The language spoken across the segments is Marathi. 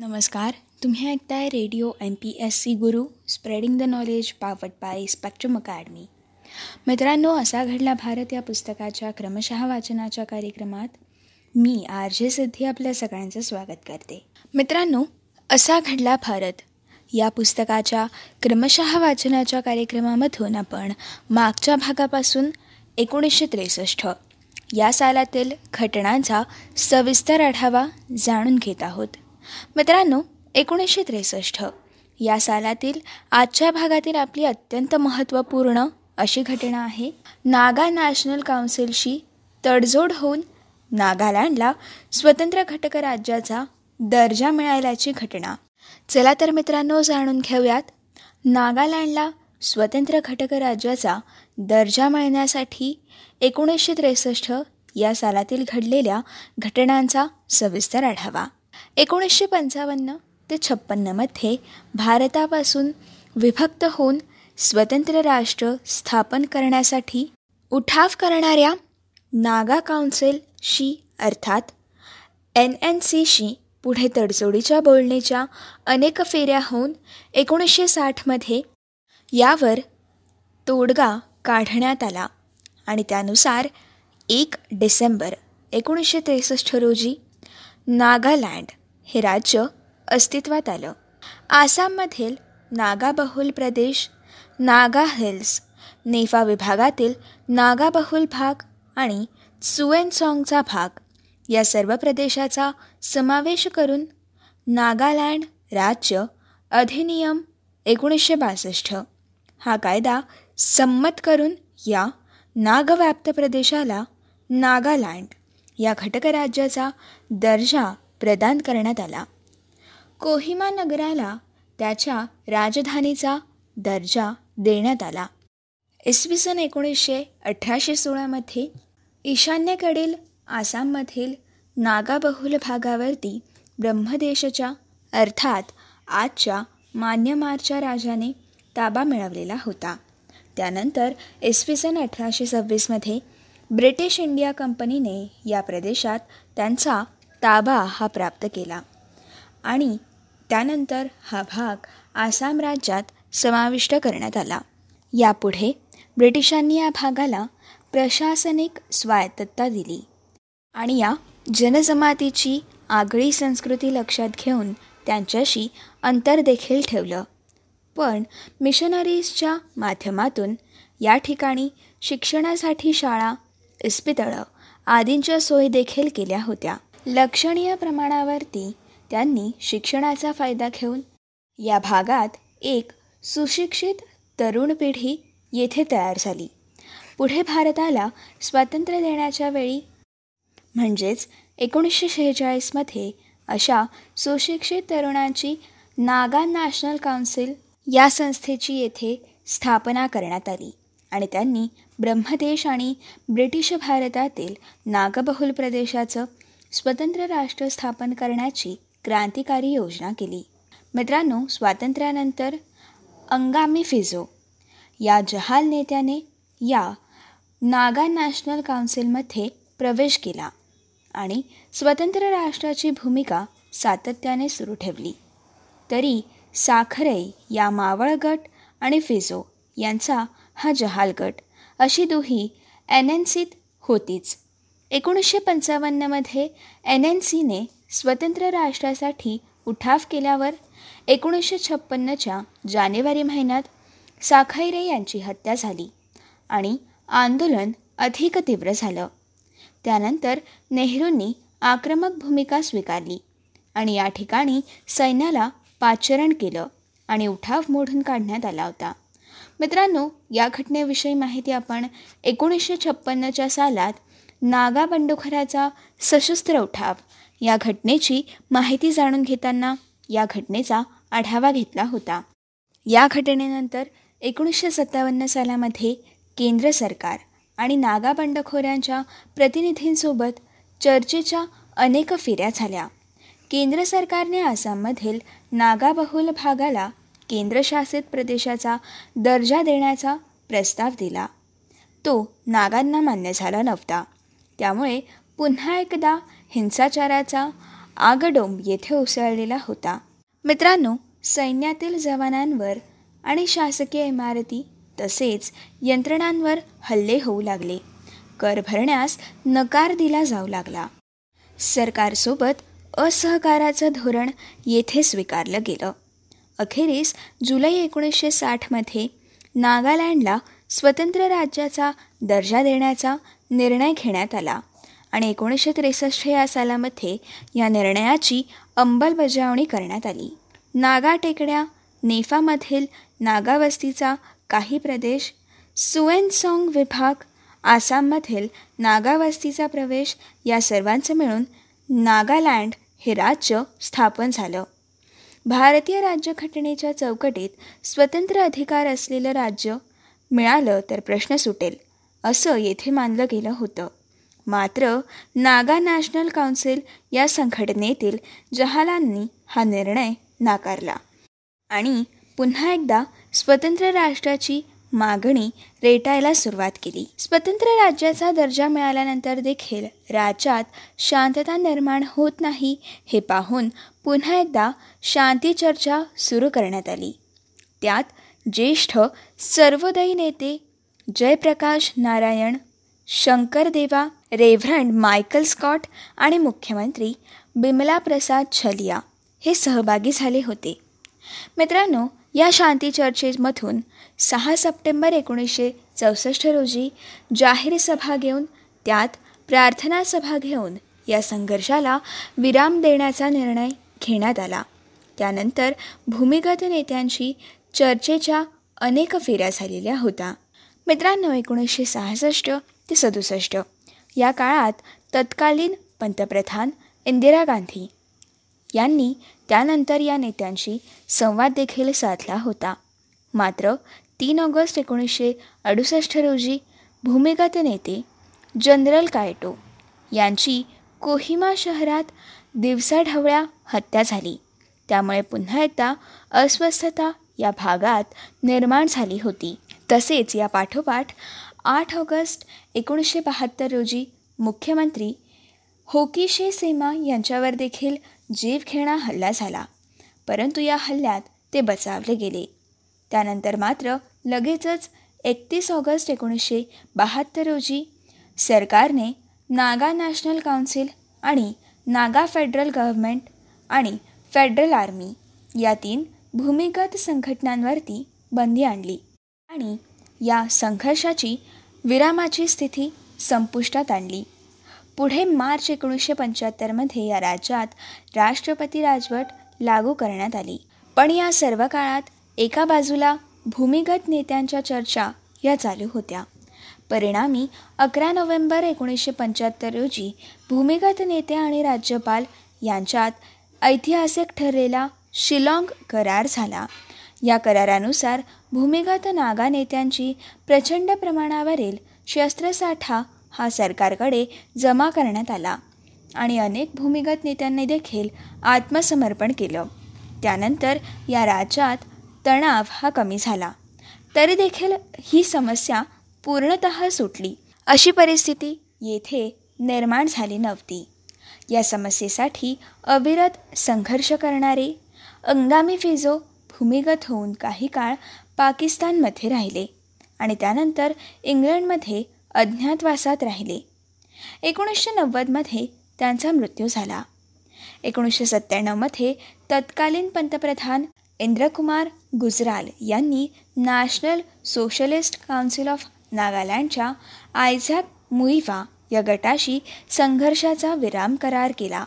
नमस्कार तुम्ही ऐकताय radio M P S C Guru spreading the knowledge powered by Spectrum Academy. मित्रांनो असा घडला भारत या पुस्तकाच्या क्रमशः वाचनाच्या कार्यक्रमात. मी आर जे सिद्धी आपल्या सगळ्यांचं स्वागत करते. मित्रांनो असा घडला भारत. या पुस्तकाच्या क्रमशः वाचनाच्या कार्यक्रमामधून आपण मागच्या भागापासून एकोणीसशे त्रेसष्ट या सालातील घटनांचा सविस्तर आढावा जाणून घेत आहोत. मित्रांनो एकोणीसशे त्रेसष्ट. या सालातील आजच्या भागातील आपली अत्यंत महत्त्वपूर्ण अशी घटना आहे. नागा नॅशनल काउन्सिलशी तडजोड होऊन नागालँडला स्वतंत्र घटक राज्याचा दर्जा मिळाल्याची घटना. चला तर मित्रांनो जाणून घेऊयात. नागालँडला स्वतंत्र घटक राज्याचा दर्जा मिळण्यासाठी एकोणीसशे त्रेसष्ट या सालातील घडलेल्या घटनांचा सविस्तर आढावा. एकोणीसशे पंचावन्न ते छप्पन्नमध्ये भारतापासून विभक्त होऊन स्वतंत्र राष्ट्र स्थापन करण्यासाठी उठाव करणाऱ्या नागा काउन्सिलशी अर्थात एन एन सीशी पुढे तडजोडीच्या बोलणीच्या अनेक फेऱ्या होऊन एकोणीसशे साठमध्ये यावर तोडगा काढण्यात आला. आणि त्यानुसार एक डिसेंबर एकोणीसशे त्रेसष्ट रोजी नागालँड हे राज्य अस्तित्वात आलं. आसाममधील नागाबहुल प्रदेश नागा हिल्स नेफा विभागातील नागाबहुल भाग आणि सुएनसॉंगचा भाग या सर्व प्रदेशाचा समावेश करून नागालँड राज्य अधिनियम एकोणीसशे बासष्ट हा कायदा संमत करून या नागव्याप्त प्रदेशाला नागालँड या घटकराज्याचा दर्जा प्रदान करण्यात आला. कोहिमा नगराला त्याच्या राजधानीचा दर्जा देण्यात आला. इसवी सन एकोणीसशे अठराशे सोळामध्ये ईशान्येकडील आसाममधील नागाबहुल भागावरती ब्रह्मदेशच्या अर्थात आजच्या मान्यमारच्या राजाने ताबा मिळवलेला होता. त्यानंतर इसवी सन अठराशे सव्वीसमध्ये ब्रिटिश इंडिया कंपनीने या प्रदेशात त्यांचा ताबा हा प्राप्त केला. आणि त्यानंतर हा भाग आसाम राज्यात समाविष्ट करण्यात आला. यापुढे ब्रिटिशांनी या भागाला प्रशासनिक स्वायत्तता दिली आणि या जनजमातीची आगळी संस्कृती लक्षात घेऊन त्यांच्याशी अंतर देखील ठेवलं. पण मिशनरीजच्या माध्यमातून या ठिकाणी शिक्षणासाठी शाळा इस्पितळं आदींच्या सोयी देखील केल्या होत्या. लक्षणीय प्रमाणावरती त्यांनी शिक्षणाचा फायदा घेऊन या भागात एक सुशिक्षित तरुण पिढी येथे तयार झाली. पुढे भारताला स्वातंत्र्य देण्याच्या वेळी म्हणजेच एकोणीसशे शेहेचाळीसमध्ये अशा सुशिक्षित तरुणांची नागा नॅशनल काउन्सिल या संस्थेची येथे स्थापना करण्यात आली आणि त्यांनी ब्रह्मदेश आणि ब्रिटिश भारतातील नागबहुल प्रदेशाचं स्वतंत्र राष्ट्र स्थापन करण्याची क्रांतिकारी योजना केली. मित्रांनो स्वातंत्र्यानंतर अंगामी फिझो या जहाल नेत्याने या नागा नॅशनल काउन्सिलमध्ये प्रवेश केला आणि स्वतंत्र राष्ट्राची भूमिका सातत्याने सुरू ठेवली. तरी साखरे या मावळ गट आणि फिझो यांचा हा जहाल गट अशी दुही एन एन सीत होतीच. एकोणीसशे पंचावन्नमध्ये एन एन सीने स्वतंत्र राष्ट्रासाठी उठाव केल्यावर एकोणीसशे छप्पन्नच्या जानेवारी महिन्यात साखैरे यांची हत्या झाली आणि आंदोलन अधिक तीव्र झालं. त्यानंतर नेहरूंनी आक्रमक भूमिका स्वीकारली आणि या ठिकाणी सैन्याला पाचरण केलं आणि उठाव मोडून काढण्यात आला होता. मित्रांनो या घटनेविषयी माहिती आपण एकोणीसशे छप्पन्नच्या सालात नागा बंडखोराचा सशस्त्र उठाव या घटनेची माहिती जाणून घेताना या घटनेचा आढावा घेतला होता. या घटनेनंतर एकोणीसशे सत्तावन्न सालामध्ये केंद्र सरकार आणि नागा बंडखोऱ्यांच्या प्रतिनिधींसोबत चर्चेच्या अनेक फेऱ्या झाल्या. केंद्र सरकारने आसाममधील नागाबहुल भागाला केंद्रशासित प्रदेशाचा दर्जा देण्याचा प्रस्ताव दिला. तो नागांना मान्य झाला नव्हता. त्यामुळे पुन्हा एकदा हिंसाचाराचा आगडोंब येथे उसळलेला होता. मित्रांनो सैन्यातील जवानांवर आणि शासकीय इमारती तसेच यंत्रणांवर हल्ले होऊ लागले. कर भरण्यास नकार दिला जाऊ लागला. सरकारसोबत असहकाराचं धोरण येथे स्वीकारलं गेलं. अखेरीस जुलै एकोणीसशे साठमध्ये नागालँडला स्वतंत्र राज्याचा दर्जा देण्याचा निर्णय घेण्यात आला. आणि एकोणीसशे त्रेसष्ट या सालामध्ये या निर्णयाची अंमलबजावणी करण्यात आली. नागा टेकड्या नेफामधील नागावस्तीचा काही प्रदेश सुएनसॉंग विभाग आसाममधील नागावस्तीचा प्रवेश या सर्वांचं मिळून नागालँड हे राज्य स्थापन झालं. भारतीय राज्यघटनेच्या चौकटीत स्वतंत्र अधिकार असलेलं राज्य मिळालं तर प्रश्न सुटेल असं येथे मानलं गेलं होतं. मात्र नागा नॅशनल काउन्सिल या संघटनेतील जहालांनी हा निर्णय नाकारला. आणि पुन्हा एकदा स्वतंत्र राष्ट्राची मागणी रेटायला सुरुवात केली. स्वतंत्र राज्याचा दर्जा मिळाल्यानंतर देखील राज्यात शांतता निर्माण होत नाही हे पाहून पुन्हा एकदा शांती चर्चा सुरू करण्यात आली. त्यात ज्येष्ठ सर्वोदयी नेते जयप्रकाश नारायण शंकरदेवा रेव्हरंड मायकल स्कॉट आणि मुख्यमंत्री बिमला प्रसाद छलिया हे सहभागी झाले होते. मित्रांनो या शांती चर्चेमधून सहा सप्टेंबर एकोणीसशे चौसष्ट रोजी जाहीर सभा घेऊन त्यात प्रार्थना सभा घेऊन या संघर्षाला विराम देण्याचा निर्णय घेण्यात आला. त्यानंतर भूमिगत नेत्यांशी चर्चेच्या अनेक फेऱ्या झालेल्या होत्या. मित्रांनो एकोणीसशे सहासष्ट ते सदुसष्ट या काळात तत्कालीन पंतप्रधान इंदिरा गांधी यांनी त्यानंतर या नेत्यांशी संवाद देखील साधला होता. मात्र तीन ऑगस्ट एकोणीसशे अडुसष्ट रोजी भूमिगत नेते जनरल कायटो यांची कोहिमा शहरात दिवसाढवळ्या हत्या झाली. त्यामुळे पुन्हा एकदा अस्वस्थता या भागात निर्माण झाली होती. तसेच या पाठोपाठ आठ ऑगस्ट एकोणीसशे बहात्तर रोजी मुख्यमंत्री होकिशे सेमा यांच्यावर देखील जीवघेणा हल्ला झाला. परंतु या हल्ल्यात ते बचावले गेले. त्यानंतर मात्र लगेचच एकतीस ऑगस्ट एकोणीसशे बहात्तर रोजी सरकारने नागा नॅशनल काउन्सिल आणि नागा फेडरल गव्हर्मेंट आणि फेडरल आर्मी या तीन भूमिगत संघटनांवरती बंदी आणली आणि या संघर्षाची विरामाची स्थिती संपुष्टात आणली. पुढे मार्च एकोणीसशे पंच्याहत्तरमध्ये या राज्यात राष्ट्रपती राजवट लागू करण्यात आली. पण या सर्व काळात एका बाजूला भूमिगत नेत्यांच्या चर्चा या चालू होत्या. परिणामी अकरा नोव्हेंबर एकोणीसशे पंच्याहत्तर रोजी भूमिगत नेते आणि राज्यपाल यांच्यात ऐतिहासिक ठरलेला शिलाँग करार झाला. या करारानुसार भूमिगत नागा नेत्यांची प्रचंड प्रमाणावरील शस्त्रसाठा हा सरकारकडे जमा करण्यात आला आणि अनेक भूमिगत नेत्यांनी देखील आत्मसमर्पण केलं. त्यानंतर या राज्यात तणाव हा कमी झाला. तरी देखील ही समस्या पूर्णत सुटली. अशी परिस्थिती येथे निर्माण झाली नव्हती. या समस्येसाठी अविरत संघर्ष करणारे अंगामी फिजो भूमिगत होऊन काही काळ पाकिस्तानमध्ये राहिले आणि त्यानंतर इंग्लंडमध्ये अज्ञातवासात राहिले. एकोणीसशे नव्वदमध्ये त्यांचा मृत्यू झाला. एकोणीसशे सत्त्याण्णवमध्ये तत्कालीन पंतप्रधान इंद्रकुमार गुजराल यांनी नॅशनल सोशलिस्ट काउन्सिल ऑफ नागालँडच्या आयझॅक मुईवा या गटाशी संघर्षाचा विराम करार केला.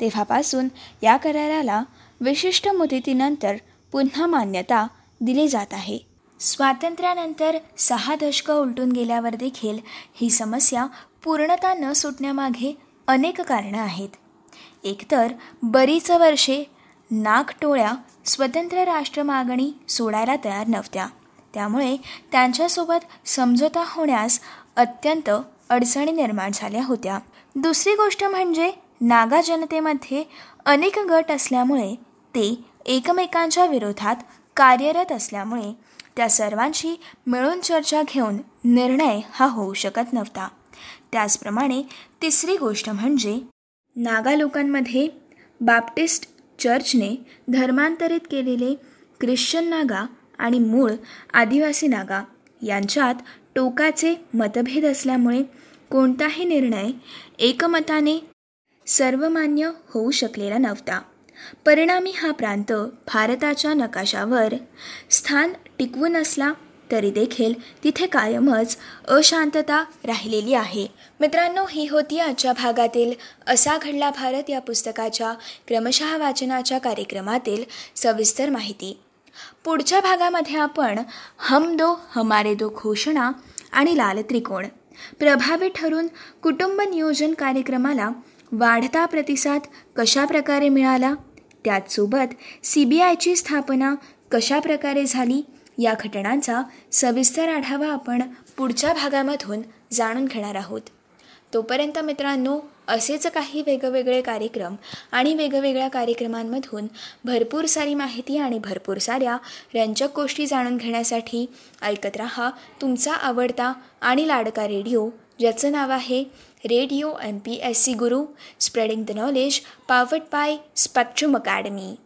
तेव्हापासून या कराराला विशिष्ट मुदतीनंतर पुन्हा मान्यता दिली जात आहे. स्वातंत्र्यानंतर सहा दशकं उलटून गेल्यावर देखील ही समस्या पूर्णता न सुटण्यामागे अनेक कारणं आहेत. एकतर बरीच वर्षे नागटोळ्या स्वतंत्र राष्ट्र मागणी सोडायला तयार नव्हत्या. त्यामुळे त्यांच्यासोबत समझोता होण्यास अत्यंत अडचणी निर्माण झाल्या होत्या. दुसरी गोष्ट म्हणजे नागा जनतेमध्ये अनेक गट असल्यामुळे ते एकमेकांच्या विरोधात कार्यरत असल्यामुळे त्या सर्वांशी मिळून चर्चा घेऊन निर्णय हा होऊ शकत नव्हता. त्याचप्रमाणे तिसरी गोष्ट म्हणजे नागा लोकांमध्ये बाप्टिस्ट चर्चने धर्मांतरित केलेले ख्रिश्चन नागा आणि मूळ आदिवासी नागा यांच्यात टोकाचे मतभेद असल्यामुळे कोणताही निर्णय एकमताने सर्वमान्य होऊ शकलेला नव्हता. परिणामी हा प्रांत भारताच्या नकाशावर स्थान टिकवून असला तरी देखील तिथे कायमच अशांतता राहिलेली आहे. मित्रांनो ही होती आजच्या भागातील असा घडला भारत या पुस्तकाच्या क्रमशः वाचनाच्या कार्यक्रमातील सविस्तर माहिती. पुढच्या भागामध्ये आपण हम दो हमारे दो घोषणा आणि लाल त्रिकोण प्रभावी ठरून कुटुंब नियोजन कार्यक्रमाला वाढता प्रतिसाद कशा प्रकारे मिळाला? त्याचसोबत सी बी आयची स्थापना कशा प्रकारे झाली या घटनांचा सविस्तर आढावा आपण पुढच्या भागामधून जाणून घेणार आहोत. तोपर्यंत मित्रांनो असेच काही वेगवेगळे कार्यक्रम आणि वेगवेगळ्या कार्यक्रमांमधून भरपूर सारी माहिती आणि भरपूर साऱ्या रंजक गोष्टी जाणून घेण्यासाठी ऐकत रहा तुमचा आवडता आणि लाडका रेडिओ ज्याचं नाव आहे Radio and PSC Guru, spreading the knowledge powered by Spectrum Academy.